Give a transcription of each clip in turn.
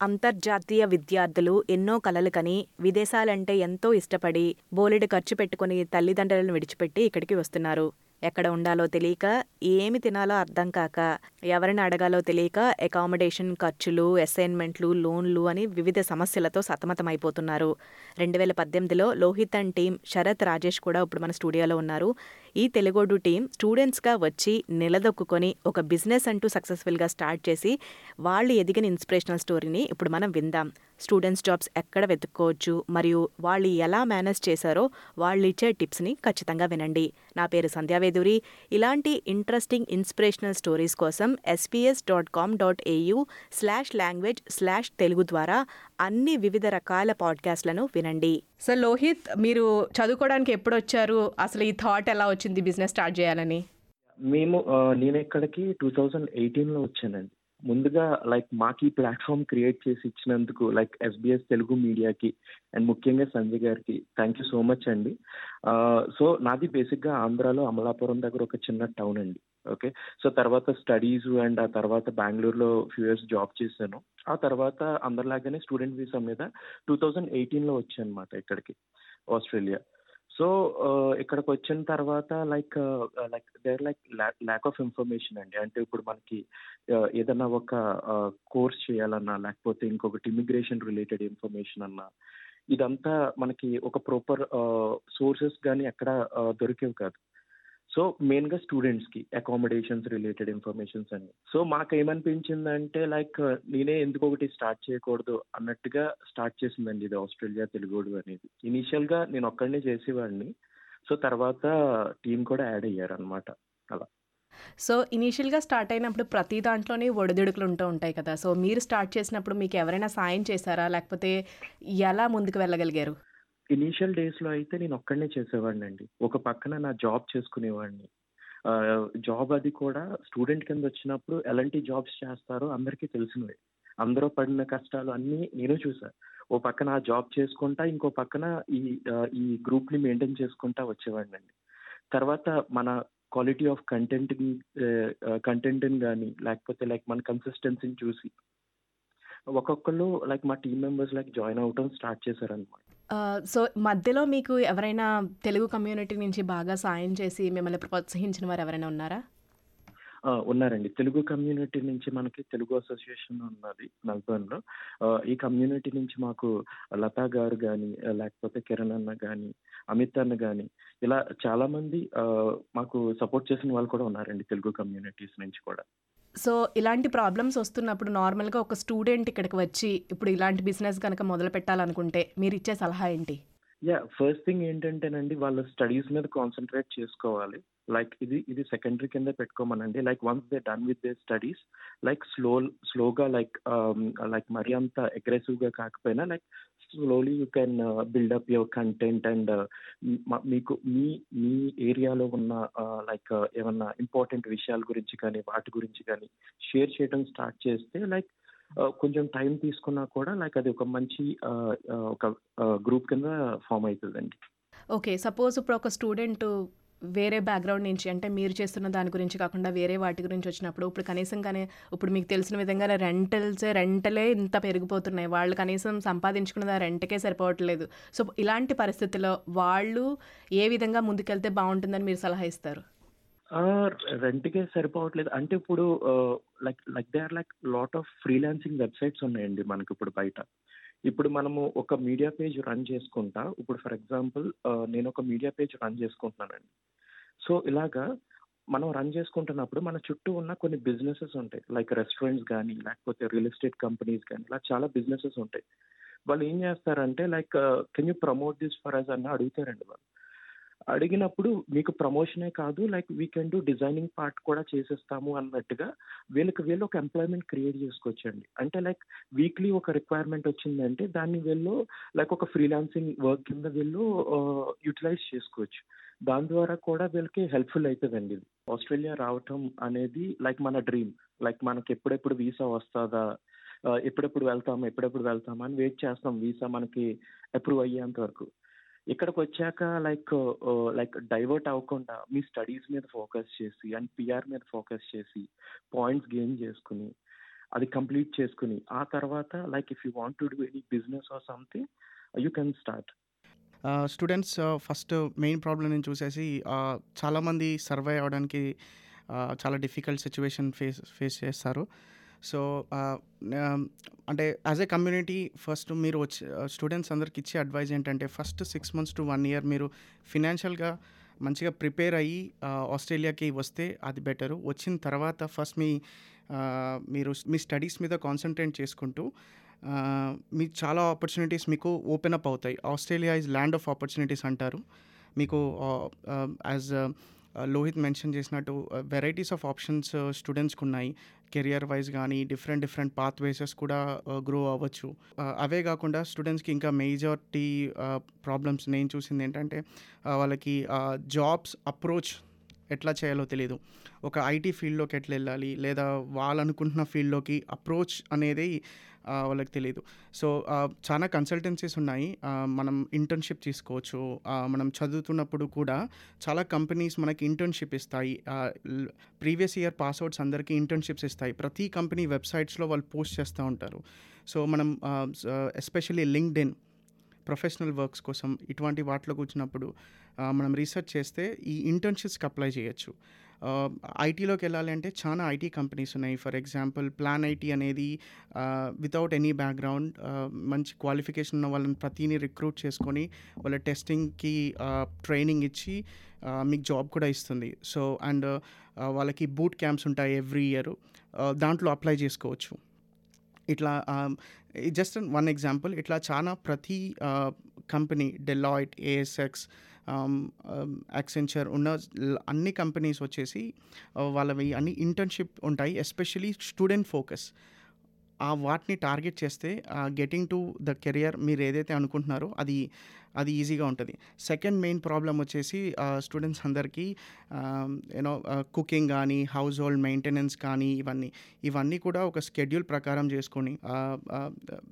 అంతర్జాతీయ విద్యార్థులు ఎన్నో కలలు కని విదేశాలంటే ఎంతో ఇష్టపడి బోలెడు ఖర్చు పెట్టుకుని తల్లిదండ్రులను విడిచిపెట్టి ఇక్కడికి వస్తున్నారు. ఎక్కడ ఉండాలో తెలియక ఏమి తినాలో అర్థం కాక ఎవరిని అడగాలో తెలియక అకామిడేషన్ ఖర్చులు అసైన్మెంట్లు లోన్లు అని వివిధ సమస్యలతో సతమతమైపోతున్నారు. రెండు వేల పద్దెనిమిదిలో లోహిత్ అండ్ టీం శరత్ రాజేష్ కూడా ఇప్పుడు మన స్టూడియోలో ఉన్నారు. ఈ తెలుగోడు టీం స్టూడెంట్స్గా వచ్చి నిలదొక్కుని ఒక బిజినెస్ అంటూ సక్సెస్ఫుల్గా స్టార్ట్ చేసి వాళ్ళు ఎదిగిన ఇన్స్పిరేషనల్ స్టోరీని ఇప్పుడు మనం విందాం. స్టూడెంట్స్ జాబ్స్ ఎక్కడ వెతుక్కోవచ్చు? మరియు వాళ్ళు ఎలా మేనేజ్ చేశారో వాళ్ళు ఇచ్చే టిప్స్ని ఖచ్చితంగా వినండి. నా పేరు సంధ్యావేదూరి ఇలాంటి ఇంట్రెస్టింగ్ ఇన్స్పిరేషనల్ స్టోరీస్ కోసం SBS dot com dot AU slash language slash Telugu ద్వారా అన్ని వివిధ రకాల పాడ్కాస్ట్లను వినండి. సార్ లోహిత్ మీరు చదువుకోవడానికి ఎప్పుడు వచ్చారు అసలు ఈ థాట్ ఎలా వచ్చింది బిజినెస్ స్టార్ట్ చేయాలని? మేము నేను ఇక్కడికి టూ థౌజండ్ ఎయిటీన్లో వచ్చానండి. ముందుగా లైక్ మాకు ఈ ప్లాట్ఫామ్ క్రియేట్ చేసి ఇచ్చినందుకు లైక్ ఎస్బీఎస్ తెలుగు మీడియాకి అండ్ ముఖ్యంగా సంజయ్ గారికి థ్యాంక్ యూ సో మచ్ అండి. సో నాది బేసిక్గా ఆంధ్రాలో అమలాపురం దగ్గర ఒక చిన్న టౌన్ అండి. ఓకే సో తర్వాత స్టడీస్ అండ్ ఆ తర్వాత బెంగళూరులో ఫ్యూ ఇయర్స్ జాబ్ చేశాను. ఆ తర్వాత అందరిలాగానే స్టూడెంట్ వీసా మీద టూ థౌజండ్ ఎయిటీన్లో వచ్చాను అనమాట ఇక్కడికి ఆస్ట్రేలియా సో ఇక్కడికి వచ్చిన తర్వాత like like there like lack of information అండి. అంటే ఇప్పుడు మనకి ఏదైనా ఒక కోర్స్ చేయాలన్నా లేకపోతే ఇంకొకటి ఇమిగ్రేషన్ రిలేటెడ్ ఇన్ఫర్మేషన్ అన్నా ఇదంతా మనకి ఒక ప్రాపర్ సోర్సెస్ కానీ ఎక్కడ దొరికేవి కాదు. సో మెయిన్గా స్టూడెంట్స్కి అకామిడేషన్స్ రిలేటెడ్ ఇన్ఫర్మేషన్స్ అన్ని సో మాకు ఏమనిపించిందంటే లైక్ నేనే ఎందుకు ఒకటి స్టార్ట్ చేయకూడదు అన్నట్టుగా స్టార్ట్ చేసిందండి ఇది ఆస్ట్రేలియా తెలుగుడు అనేది. ఇనీషియల్గా నేను ఒక్కడనే చేసేవాడిని. సో తర్వాత టీం కూడా యాడ్ అయ్యారు అనమాట అలా. సో ఇనీషియల్గా స్టార్ట్ అయినప్పుడు ప్రతి దాంట్లోనే ఒడిదుడుకులు ఉంటూ ఉంటాయి కదా. సో మీరు స్టార్ట్ చేసినప్పుడు మీకు ఎవరైనా సాయం చేశారా? లేకపోతే ఎలా ముందుకు వెళ్ళగలిగారు? ఇనీషియల్ డేస్లో అయితే నేను ఒక్కడనే చేసేవాడిని అండి ఒక పక్కన నా జాబ్ చేసుకునేవాడిని. జాబ్ అది కూడా స్టూడెంట్ కింద వచ్చినప్పుడు ఎలాంటి జాబ్స్ చేస్తారో అందరికీ తెలిసినవి. అందరూ పడిన కష్టాలు అన్నీ నేను చూసా. ఓ పక్కన ఆ జాబ్ చేసుకుంటా ఇంకో పక్కన ఈ ఈ గ్రూప్ని మెయింటైన్ చేసుకుంటా వచ్చేవాడిని అండి తర్వాత మన క్వాలిటీ ఆఫ్ కంటెంట్ కంటెంట్ని కానీ లేకపోతే లైక్ మన కన్సిస్టెన్సీని చూసి ఒక్కొక్కళ్ళు లైక్ మా టీం మెంబర్స్ లైక్ జాయిన్ అవటం స్టార్ట్ చేశారనమాట. సో మధ్యలో మీకు ఎవరైనా తెలుగు కమ్యూనిటీ నుంచి బాగా సాయం చేసి మిమ్మల్ని ప్రోత్సహించిన వారు ఎవరైనా ఉన్నారా? ఉన్నారండి. తెలుగు కమ్యూనిటీ నుంచి మనకి తెలుగు అసోసియేషన్ ఉన్నది మెల్బర్న్లో ఈ కమ్యూనిటీ నుంచి మాకు లతా గారు కానీ లేకపోతే కిరణ్ అన్న కానీ అమిత్ అన్న కానీ ఇలా చాలా మంది ఆ, మాకు సపోర్ట్ చేసిన వాళ్ళు కూడా ఉన్నారండి తెలుగు కమ్యూనిటీస్ నుంచి కూడా. సో ఇలాంటి ప్రాబ్లమ్స్ వస్తున్నప్పుడు నార్మల్గా ఒక స్టూడెంట్ ఇక్కడికి వచ్చి ఇప్పుడు ఇలాంటి బిజినెస్ కనుక మొదలు పెట్టాలనుకుంటే మీరు ఇచ్చే సలహా ఏంటి? యా ఫస్ట్ థింగ్ ఏంటంటేనండి వాళ్ళ స్టడీస్ మీద కాన్సన్ట్రేట్ చేసుకోవాలి. లైక్ ఇది ఇది సెకండరీ కింద పెట్టుకోమనండి. Like once they done with they studies like slow స్లోగా లైక్ లైక్ మరీ అంత అగ్రెసివ్గా కాకపోయినా like slowly you can build up your content and మీకు మీ మీ ఏరియాలో ఉన్న uh, లైక్ uh, ఏమన్నా ఇంపార్టెంట్ విషయాల గురించి కానీ వాటి గురించి కానీ షేర్ చేయడం స్టార్ట్ చేస్తే లైక్ uh, కొంచెం టైం తీసుకున్నా కూడా లైక్ అది ఒక మంచి ఒక గ్రూప్ కింద ఫామ్ అవుతుందండి. ఓకే సపోజ్ ఇప్పుడు ఒక స్టూడెంట్ వేరే బ్యాక్గ్రౌండ్ నుంచి అంటే మీరు చేస్తున్న దాని గురించి కాకుండా వేరే వాటి గురించి వచ్చినప్పుడు ఇప్పుడు కనీసం కానీ ఇప్పుడు మీకు తెలిసిన విధంగా రెంటల్సే రెంటలే ఇంత పెరిగిపోతున్నాయి. వాళ్ళు కనీసం సంపాదించుకున్నది ఆ రెంట్కే సరిపోవట్లేదు. సో ఇలాంటి పరిస్థితుల్లో వాళ్ళు ఏ విధంగా ముందుకెళ్తే బాగుంటుందని మీరు సలహా ఇస్తారు? రెంట్కే సరిపోవట్లేదు. అంటే ఇప్పుడు like like they are like lot of freelancing websites ఉన్నాయండి మనకి ఇప్పుడు బయట. ఇప్పుడు మనము ఒక మీడియా పేజ్ రన్ చేసుకుంటా. ఇప్పుడు ఫర్ ఎగ్జాంపుల్ నేను ఒక మీడియా పేజ్ రన్ చేసుకుంటున్నానండి. సో ఇలాగా మనం రన్ చేసుకుంటున్నప్పుడు మన చుట్టూ ఉన్న కొన్ని బిజినెసెస్ ఉంటాయి. లైక్ రెస్టారెంట్స్ కానీ లేకపోతే రియల్ ఎస్టేట్ కంపెనీస్ కానీ ఇలా చాలా బిజినెసెస్ ఉంటాయి. వాళ్ళు ఏం చేస్తారంటే like can you promote this for us అన్న అడుగుతారండి వాళ్ళు. అడిగినప్పుడు మీకు ప్రమోషనే కాదు like we can do designing part కూడా చేసేస్తాము అన్నట్టుగా వీళ్ళకి వీళ్ళు ఒక ఎంప్లాయ్మెంట్ క్రియేట్ చేసుకోవచ్చండి అంటే లైక్ వీక్లీ ఒక రిక్వైర్మెంట్ వచ్చిందంటే దాన్ని వీళ్ళు లైక్ ఒక ఫ్రీలాన్సింగ్ వర్క్ కింద వీళ్ళు యూటిలైజ్ చేసుకోవచ్చు. దాని ద్వారా కూడా వీళ్ళకి హెల్ప్ఫుల్ అవుతుందండి ఇది ఆస్ట్రేలియా రావటం అనేది లైక్ మన డ్రీమ్ లైక్ మనకి ఎప్పుడెప్పుడు వీసా వస్తుందా ఎప్పుడెప్పుడు వెళ్తాం ఎప్పుడెప్పుడు వెళ్తామా అని వెయిట్ చేస్తాం. వీసా మనకి అప్రూవ్ అయ్యేంత వరకు. ఇక్కడికి వచ్చాక లైక్ లైక్ డైవర్ట్ అవ్వకుండా మీ స్టడీస్ మీద ఫోకస్ చేసి అండ్ పిఆర్ మీద ఫోకస్ చేసి పాయింట్స్ గెయిన్ చేసుకుని అది కంప్లీట్ చేసుకుని ఆ తర్వాత like if you want to do any business or something you can start students first main problem నేను చూసేసి చాలామంది సర్వే అవ్వడానికి చాలా డిఫికల్ట్ సిచ్యువేషన్ ఫేస్ ఫేస్ చేస్తారు. సో అంటే యాజ్ ఏ కమ్యూనిటీ ఫస్ట్ మీరు వచ్చి స్టూడెంట్స్ అందరికి ఇచ్చే అడ్వైజ్ ఏంటంటే first six months to one year మీరు ఫినాన్షియల్గా మంచిగా ప్రిపేర్ అయ్యి ఆస్ట్రేలియాకి వస్తే అది బెటరు. వచ్చిన తర్వాత ఫస్ట్ మీ మీరు మీ స్టడీస్ మీద కాన్సన్ట్రేట్ చేసుకుంటూ మీకు చాలా ఆపర్చునిటీస్ మీకు ఓపెన్ అప్ అవుతాయి. Australia is land of opportunities అంటారు. మీకు యాజ్ లోహిత్ మెన్షన్ చేసినట్టు వెరైటీస్ ఆఫ్ ఆప్షన్స్ స్టూడెంట్స్కి ఉన్నాయి కెరియర్ వైజ్ కానీ డిఫరెంట్ డిఫరెంట్ పాత్ వేసెస్ కూడా గ్రో అవ్వచ్చు. అవే కాకుండా స్టూడెంట్స్కి ఇంకా మేజారిటీ ప్రాబ్లమ్స్ నేను చూసింది ఏంటంటే వాళ్ళకి జాబ్స్ అప్రోచ్ ఎట్లా చేయాలో తెలియదు ఒక ఐటీ ఫీల్డ్లోకి ఎట్లా వెళ్ళాలి లేదా వాళ్ళనుకుంటున్న ఫీల్డ్లోకి అప్రోచ్ అనేది వాళ్ళకి తెలియదు సో చాలా కన్సల్టెన్సీస్ ఉన్నాయి. మనం ఇంటర్న్షిప్ తీసుకోవచ్చు. మనం చదువుతున్నప్పుడు కూడా చాలా కంపెనీస్ మనకి ఇంటర్న్షిప్ ఇస్తాయి. ప్రీవియస్ ఇయర్ పాస్అవుట్స్ అందరికీ ఇంటర్న్షిప్స్ ఇస్తాయి. ప్రతి కంపెనీ వెబ్సైట్స్లో వాళ్ళు పోస్ట్ చేస్తూ ఉంటారు. సో మనం especially LinkedIn professional works కోసం ఇటువంటి వాటిలో కూర్చున్నప్పుడు మనం రీసెర్చ్ చేస్తే ఈ ఇంటర్న్షిప్స్కి అప్లై చేయొచ్చు. ఐటీలోకి వెళ్ళాలి అంటే చాలా ఐటీ కంపెనీస్ ఉన్నాయి. ఫర్ ఎగ్జాంపుల్ ప్లాన్ ఐటీ అనేది వితౌట్ ఎనీ బ్యాక్గ్రౌండ్ మంచి క్వాలిఫికేషన్ ఉన్న వాళ్ళని ప్రతిని రిక్రూట్ చేసుకొని వాళ్ళ టెస్టింగ్కి ట్రైనింగ్ ఇచ్చి మీకు జాబ్ కూడా ఇస్తుంది. సో అండ్ వాళ్ళకి బూట్ క్యాంప్స్ ఉంటాయి ఎవ్రీ ఇయర్ దాంట్లో అప్లై చేసుకోవచ్చు. ఇట్లా జస్ట్ వన్ ఎగ్జాంపుల్ ఇట్లా చాలా ప్రతి కంపెనీ డెలాయిట్ ఏఎస్ఎక్స్ యాక్సెంచర్ ఉన్న అన్ని కంపెనీస్ వచ్చేసి uh, వాళ్ళవి అన్ని ఇంటర్న్షిప్ ఉంటాయి ఎస్పెషలీ స్టూడెంట్ ఫోకస్ ఆ వాటిని టార్గెట్ చేస్తే గెటింగ్ టు ద కెరియర్ మీరు ఏదైతే అనుకుంటున్నారో అది అది ఈజీగా ఉంటుంది. సెకండ్ మెయిన్ ప్రాబ్లం వచ్చేసి స్టూడెంట్స్ అందరికీ యూనో కుకింగ్ కానీ హౌస్ హోల్డ్ మెయింటెనెన్స్ కానీ ఇవన్నీ ఇవన్నీ కూడా ఒక స్కెడ్యూల్ ప్రకారం చేసుకొని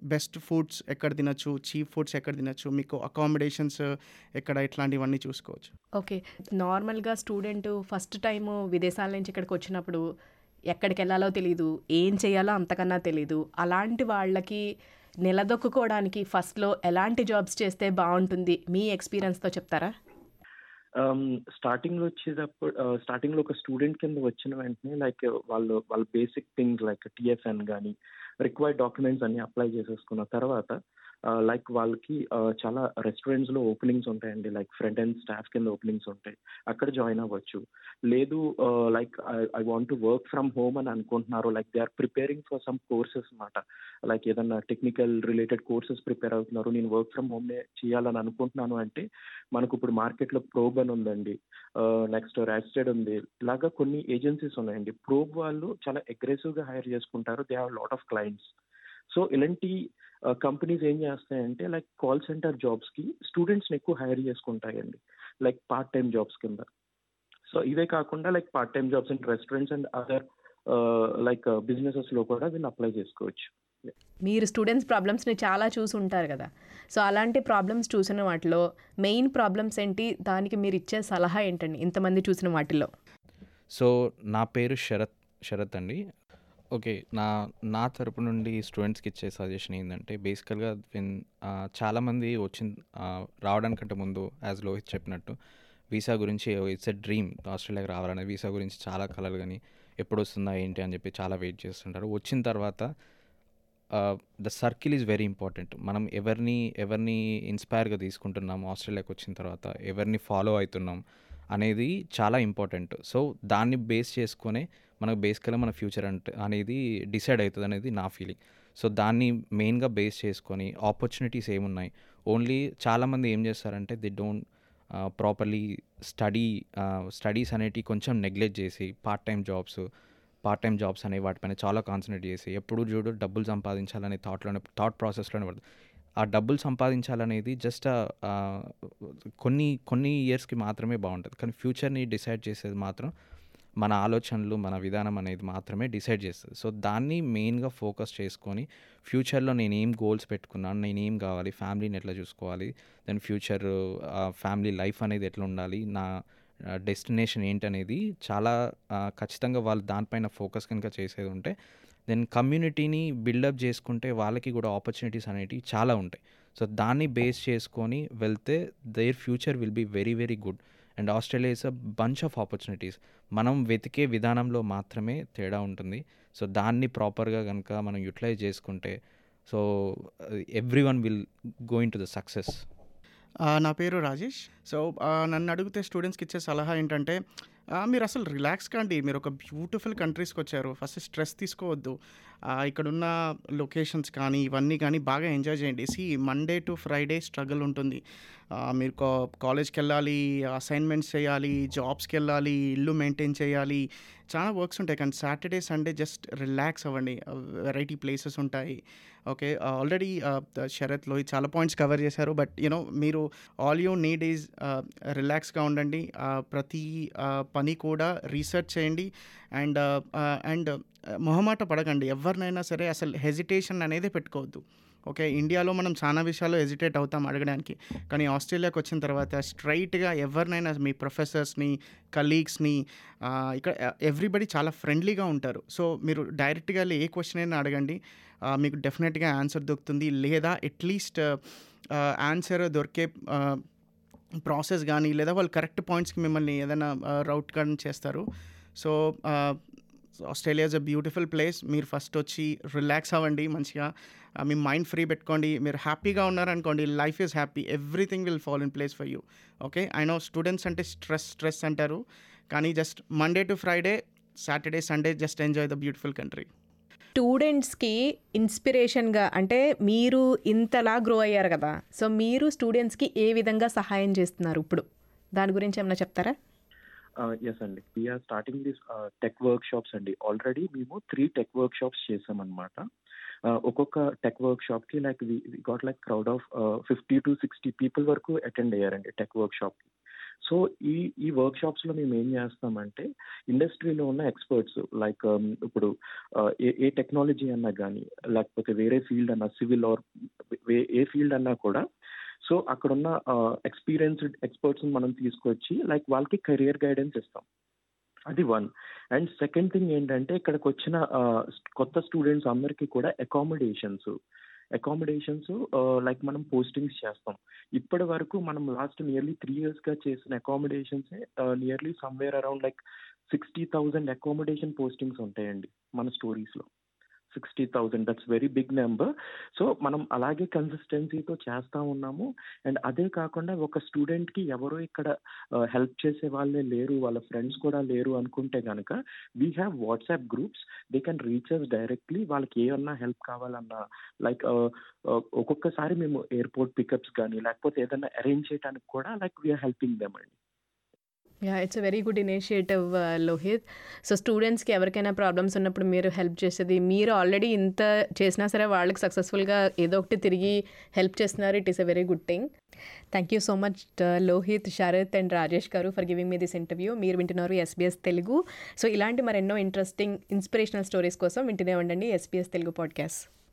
బెస్ట్ ఫుడ్స్ ఎక్కడ తినచ్చు చీప్ ఫుడ్స్ ఎక్కడ తినచ్చు మీకు అకామిడేషన్స్ ఎక్కడ ఇట్లాంటివన్నీ చూసుకోవచ్చు. ఓకే. నార్మల్గా స్టూడెంట్ ఫస్ట్ టైం విదేశాల నుంచి ఇక్కడికి వచ్చినప్పుడు ఎక్కడికి వెళ్ళాలో తెలియదు ఏం చేయాలో అంతకన్నా తెలియదు అలాంటి వాళ్ళకి నిలదొక్కుకోవడానికి ఫస్ట్లో ఎలాంటి జాబ్స్ చేస్తే బాగుంటుంది? మీ ఎక్స్పీరియన్స్తో చెప్తారా? Um, స్టార్టింగ్లో వచ్చేటప్పుడు uh, స్టార్టింగ్లో ఒక స్టూడెంట్ కింద వచ్చిన వెంటనే లైక్ వాళ్ళు వాళ్ళ బేసిక్ థింగ్స్ లైక్ టిఎఫ్ఎన్ కానీ రిక్వైర్డ్ డాక్యుమెంట్స్ అన్ని అప్లై చేసేసుకున్న తర్వాత లైక్ వాళ్ళకి చాలా రెస్టారెంట్స్లో ఓపెనింగ్స్ ఉంటాయండి. లైక్ ఫ్రంట్ అండ్ స్టాఫ్ కింద ఓపెనింగ్స్ ఉంటాయి. అక్కడ జాయిన్ అవ్వచ్చు. లేదు like I want to work from home అని అనుకుంటున్నారు like they are preparing for some courses అనమాట లైక్ ఏదన్నా టెక్నికల్ రిలేటెడ్ కోర్సెస్ ప్రిపేర్ అవుతున్నారు నేను వర్క్ ఫ్రమ్ హోమ్ చేయాలని అనుకుంటున్నాను అంటే మనకు ఇప్పుడు మార్కెట్లో ప్రోబ్ అని ఉందండి. నెక్స్ట్ ర్యాస్టెడ్ ఉంది. ఇలాగా కొన్ని ఏజెన్సీస్ ఉన్నాయండి. ప్రోబ్ వాళ్ళు చాలా అగ్రెసివ్గా హైర్ చేసుకుంటారు. They have lot of clients so ఇలాంటి కంపెనీస్ ఏం చేస్తాయంటే లైక్ కాల్ సెంటర్ జాబ్స్కి స్టూడెంట్స్ని ఎక్కువ హైర్ చేసుకుంటాయండి. లైక్ పార్ట్ టైం జాబ్స్ కింద. సో ఇవే కాకుండా like part time jobs and restaurants and other like బిజినెసెస్లో కూడా వీళ్ళు అప్లై చేసుకోవచ్చు. మీరు స్టూడెంట్స్ ప్రాబ్లమ్స్ని చాలా చూసి ఉంటారు కదా. సో అలాంటి ప్రాబ్లమ్స్ చూసిన వాటిలో మెయిన్ ప్రాబ్లమ్స్ ఏంటి? దానికి మీరు ఇచ్చే సలహా ఏంటండి? ఇంతమంది చూసిన వాటిలో. సో నా పేరు శరత్ శరత్ అండి. ఓకే. నా నా తరపు నుండి స్టూడెంట్స్కి ఇచ్చే సజెషన్ ఏంటంటే బేసికల్గా విన్ చాలామంది వచ్చిన రావడానికంటే ముందు యాజ్ లోహిత్ చెప్పినట్టు వీసా గురించి ఇట్స్ ఎ డ్రీమ్ ఆస్ట్రేలియాకి రావాలనే వీసా గురించి చాలా కలలు కానీ ఎప్పుడు వస్తుందా ఏంటి అని చెప్పి చాలా వెయిట్ చేస్తుంటారు. వచ్చిన తర్వాత the circle is very important. మనం ఎవరిని ఎవరిని ఇన్స్పైర్గా తీసుకుంటున్నాం ఆస్ట్రేలియాకి వచ్చిన తర్వాత ఎవరిని ఫాలో అవుతున్నాం అనేది చాలా ఇంపార్టెంట్. సో దాన్ని బేస్ చేసుకునే మనకు బేసికల్గా మన ఫ్యూచర్ అంటే అనేది డిసైడ్ అవుతుంది అనేది నా ఫీలింగ్. సో దాన్ని మెయిన్గా బేస్ చేసుకొని ఆపర్చునిటీస్ ఏమున్నాయి? ఓన్లీ చాలామంది ఏం చేస్తారంటే they don't properly study studies అనేటివి కొంచెం నెగ్లెక్ట్ చేసి part time jobs part time jobs అనేవి వాటిపైన చాలా కాన్సన్ట్రేట్ చేసి ఎప్పుడు చూడు డబ్బులు సంపాదించాలనే థాట్లోనే థాట్ ప్రాసెస్లోనే పడుతుంది ఆ డబ్బులు సంపాదించాలనేది జస్ట్ కొన్ని కొన్ని ఇయర్స్కి మాత్రమే బాగుంటుంది. కానీ ఫ్యూచర్ని డిసైడ్ చేసేది మాత్రం మన ఆలోచనలు మన విధానం అనేది మాత్రమే డిసైడ్ చేస్తుంది. సో దాన్ని మెయిన్గా ఫోకస్ చేసుకొని ఫ్యూచర్లో నేను ఏం గోల్స్ పెట్టుకున్నాను నేను ఏం కావాలి ఫ్యామిలీని ఎట్లా చూసుకోవాలి దెన్ ఫ్యూచర్ ఫ్యామిలీ లైఫ్ అనేది ఎట్లా ఉండాలి నా డెస్టినేషన్ ఏంటనేది చాలా ఖచ్చితంగా వాళ్ళు దానిపైన ఫోకస్ కనుక చేసేది ఉంటే దెన్ కమ్యూనిటీని బిల్డప్ చేసుకుంటే వాళ్ళకి కూడా ఆపర్చునిటీస్ అనేవి చాలా ఉంటాయి. సో దాన్ని బేస్ చేసుకొని వెళ్తే their future will be very very good. And Australia is a bunch of opportunities మనం వెతికే విధానంలో మాత్రమే తేడా ఉంటుంది. సో దాన్ని ప్రాపర్గా కనుక మనం యూటిలైజ్ చేసుకుంటే so every one will going to the success నా పేరు రాజేష్. సో నన్ను అడిగితే స్టూడెంట్స్కి ఇచ్చే సలహా ఏంటంటే మీరు అసలు రిలాక్స్ కండి. మీరు ఒక బ్యూటిఫుల్ కంట్రీస్కి వచ్చారు. ఫస్ట్ స్ట్రెస్ తీసుకోవద్దు. ఇక్కడున్న లొకేషన్స్ కానీ ఇవన్నీ కానీ బాగా ఎంజాయ్ చేయండి. See Monday to Friday struggle ఉంటుంది. మీరు కా కాలేజ్కి వెళ్ళాలి అసైన్మెంట్స్ చేయాలి జాబ్స్కి వెళ్ళాలి ఇల్లు మెయింటైన్ చేయాలి చాలా వర్క్స్ ఉంటాయి. కానీ సాటర్డే సండే జస్ట్ రిలాక్స్ అవ్వండి. వెరైటీ ప్లేసెస్ ఉంటాయి. ఓకే ఆల్రెడీ శరత్లో చాలా పాయింట్స్ కవర్ చేశారు. బట్ యూనో మీరు ఆల్ యూ నీడ్ ఈజ్ రిలాక్స్గా ఉండండి. ప్రతి పని కూడా రీసెర్చ్ చేయండి. అండ్ అండ్ మొహమాట పడకండి. ఎవరినైనా సరే అసలు హెజిటేషన్ అనేది పెట్టుకోవద్దు. ఓకే? ఇండియాలో మనం చాలా విషయాలు హెజిటేట్ అవుతాం అడగడానికి. కానీ ఆస్ట్రేలియాకి వచ్చిన తర్వాత స్ట్రైట్గా ఎవరినైనా మీ ప్రొఫెసర్స్ని కలీగ్స్ని ఇక్కడ ఎవ్రీబడి చాలా ఫ్రెండ్లీగా ఉంటారు. సో మీరు డైరెక్ట్గా వెళ్ళి ఏ క్వశ్చన్ అయినా అడగండి. మీకు డెఫినెట్గా ఆన్సర్ దొరుకుతుంది. లేదా అట్లీస్ట్ ఆన్సర్ దొరికే ప్రాసెస్ కానీ లేదా వాళ్ళు కరెక్ట్ పాయింట్స్కి మిమ్మల్ని ఏదైనా రౌట్ కానీ చేస్తారు. So Australia is a beautiful place మీరు ఫస్ట్ వచ్చి రిలాక్స్ అవ్వండి మంచిగా. మీ మైండ్ ఫ్రీ పెట్టుకోండి. మీరు హ్యాపీగా ఉన్నారనుకోండి life is happy everything will fall in place for you okay I know students అంటే స్ట్రెస్ స్ట్రెస్ అంటారు. కానీ just Monday to Friday Saturday Sunday just enjoy the beautiful country స్టూడెంట్స్కి ఇన్స్పిరేషన్గా అంటే మీరు ఇంతలా గ్రో అయ్యారు కదా. సో మీరు స్టూడెంట్స్కి ఏ విధంగా సహాయం చేస్తున్నారు ఇప్పుడు? దాని గురించి ఏమైనా చెప్తారా? ఎస్ అండి we're starting this tech workshops అండి ఆల్రెడీ మేము త్రీ టెక్ వర్క్ షాప్స్ చేసామన్నమాట uh, ఒక్కొక్క టెక్ వర్క్ షాప్కి like got like crowd of fifty to sixty people వరకు అటెండ్ అయ్యారండి టెక్ వర్క్ షాప్కి. సో ఈ ఈ వర్క్ షాప్స్లో మేము ఏం చేస్తామంటే ఇండస్ట్రీలో ఉన్న ఎక్స్పర్ట్స్ లైక్ um, ఇప్పుడు uh, ఏ ఏ టెక్నాలజీ అన్నా కానీ లేకపోతే వేరే ఫీల్డ్ అన్నా సివిల్ ఆర్ ఏ ఫీల్డ్ అన్నా కూడా సో అక్కడున్న ఎక్స్పీరియన్స్డ్ ఎక్స్పర్ట్స్ మనం తీసుకొచ్చి లైక్ వాళ్ళకి కెరియర్ గైడెన్స్ ఇస్తాం. అది వన్ అండ్ సెకండ్ థింగ్ ఏంటంటే ఇక్కడికి వచ్చిన కొత్త స్టూడెంట్స్ అందరికీ కూడా అకామిడేషన్స్ అకామిడేషన్స్ లైక్ మనం పోస్టింగ్స్ చేస్తాం. ఇప్పటి వరకు మనం లాస్ట్ నియర్లీ త్రీ ఇయర్స్గా చేసిన accommodations nearly somewhere around like sixty thousand accommodation postings ఉంటాయండి మన స్టోరీస్లో sixty thousand that's very big number so మనం అలాగే కన్సిస్టెన్సీతో చేస్తూ ఉన్నాము. అండ్ అదే కాకుండా ఒక స్టూడెంట్కి ఎవరో ఇక్కడ హెల్ప్ చేసే వాళ్ళే లేరు వాళ్ళ ఫ్రెండ్స్ కూడా లేరు అనుకుంటే కనుక we have WhatsApp groups they can reach us directly వాళ్ళకి ఏమన్నా హెల్ప్ కావాలన్నా లైక్ ఒక్కొక్కసారి మేము ఎయిర్పోర్ట్ పికప్స్ కానీ లేకపోతే ఏదైనా అరేంజ్ చేయడానికి కూడా లైక్ వీఆర్ హెల్పింగ్ దెమ్ అండి. Yeah it's a very good initiative Lohit so స్టూడెంట్స్కి ఎవరికైనా ప్రాబ్లమ్స్ ఉన్నప్పుడు మీరు హెల్ప్ చేసేది మీరు ఆల్రెడీ ఇంత చేసినా సరే వాళ్ళకి సక్సెస్ఫుల్గా ఏదో ఒకటి తిరిగి హెల్ప్ చేస్తున్నారు. It is a very good thing thank you so much Lohit Sharath and Rajesh garu for giving me this interview మీరు వింటున్నారు ఎస్బీఎస్ తెలుగు సో ఇలాంటి మరెన్నో ఇంట్రెస్టింగ్ ఇన్స్పిరేషనల్ స్టోరీస్ కోసం వింటూనే ఉండండి ఎస్బీఎస్ తెలుగు పాడ్కాస్ట్